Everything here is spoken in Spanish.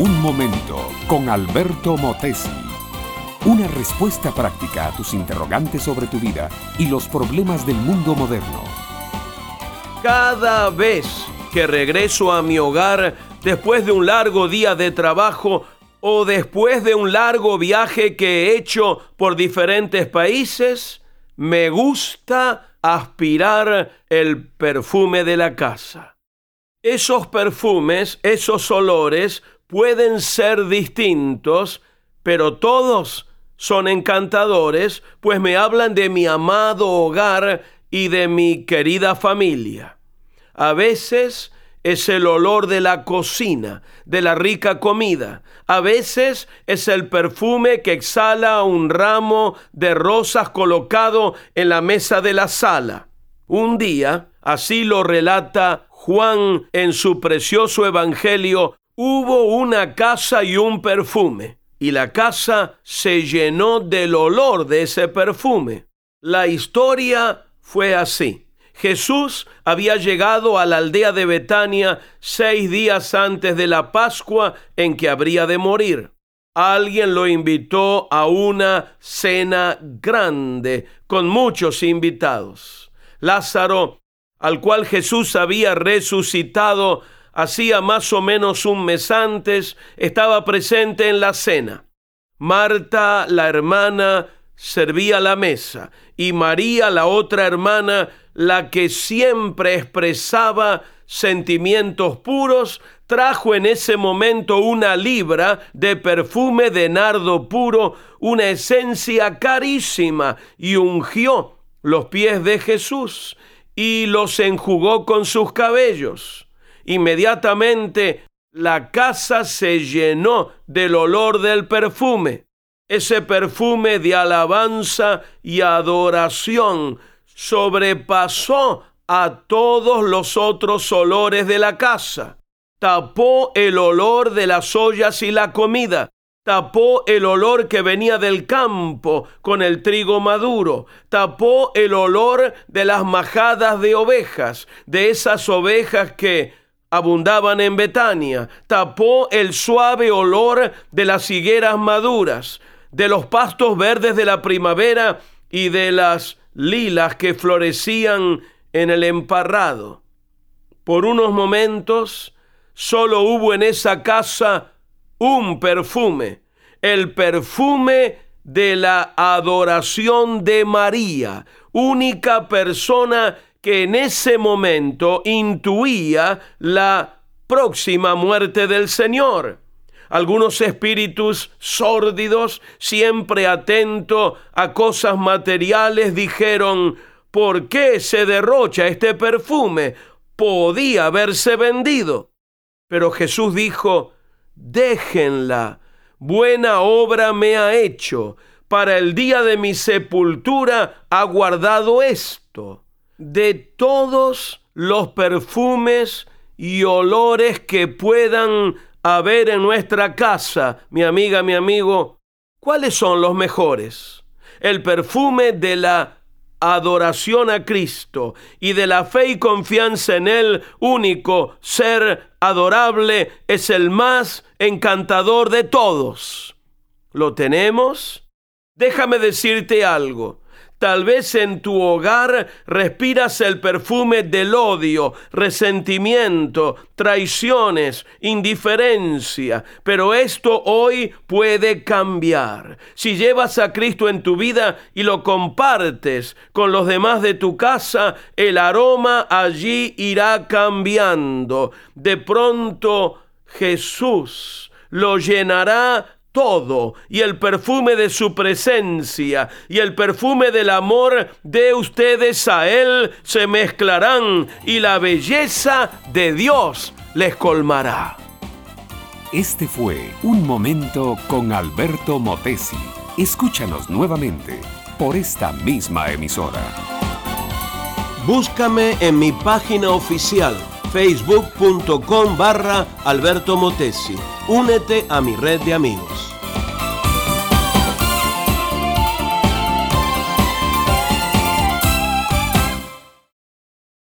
Un momento con Alberto Motesi. Una respuesta práctica a tus interrogantes sobre tu vida y los problemas del mundo moderno. Cada vez que regreso a mi hogar después de un largo día de trabajo o después de un largo viaje que he hecho por diferentes países, me gusta aspirar el perfume de la casa. Esos perfumes, esos olores pueden ser distintos, pero todos son encantadores, pues me hablan de mi amado hogar y de mi querida familia. A veces es el olor de la cocina, de la rica comida. A veces es el perfume que exhala un ramo de rosas colocado en la mesa de la sala. Un día, así lo relata Juan en su precioso Evangelio, hubo una casa y un perfume, y la casa se llenó del olor de ese perfume. La historia fue así. Jesús había llegado a la aldea de Betania seis días antes de la Pascua en que habría de morir. Alguien lo invitó a una cena grande con muchos invitados. Lázaro, al cual Jesús había resucitado hacía más o menos un mes antes, estaba presente en la cena. Marta, la hermana, servía la mesa y María, la otra hermana, la que siempre expresaba sentimientos puros, trajo en ese momento una libra de perfume de nardo puro, una esencia carísima, y ungió los pies de Jesús y los enjugó con sus cabellos. Inmediatamente la casa se llenó del olor del perfume, ese perfume de alabanza y adoración sobrepasó a todos los otros olores de la casa. Tapó el olor de las ollas y la comida. Tapó el olor que venía del campo con el trigo maduro. Tapó el olor de las majadas de ovejas, de esas ovejas que abundaban en Betania. Tapó el suave olor de las higueras maduras, de los pastos verdes de la primavera y de las lilas que florecían en el emparrado. Por unos momentos solo hubo en esa casa un perfume, el perfume de la adoración de María, única persona que en ese momento intuía la próxima muerte del Señor. Algunos espíritus sórdidos, siempre atentos a cosas materiales, dijeron, ¿por qué se derrocha este perfume? Podía haberse vendido. Pero Jesús dijo, déjenla, buena obra me ha hecho, para el día de mi sepultura ha guardado esto. De todos los perfumes y olores que puedan a ver en nuestra casa, mi amiga, mi amigo, cuáles son los mejores. El perfume de la adoración a Cristo y de la fe y confianza en Él único, ser adorable, es el más encantador de todos. ¿Lo tenemos? Déjame decirte algo. Tal vez en tu hogar respiras el perfume del odio, resentimiento, traiciones, indiferencia, pero esto hoy puede cambiar. Si llevas a Cristo en tu vida y lo compartes con los demás de tu casa, el aroma allí irá cambiando. De pronto Jesús lo llenará todo y el perfume de su presencia y el perfume del amor de ustedes a Él se mezclarán y la belleza de Dios les colmará. Este fue Un Momento con Alberto Motesi. Escúchanos nuevamente por esta misma emisora. Búscame en mi página oficial facebook.com barra Alberto Motesi. Únete a mi red de amigos.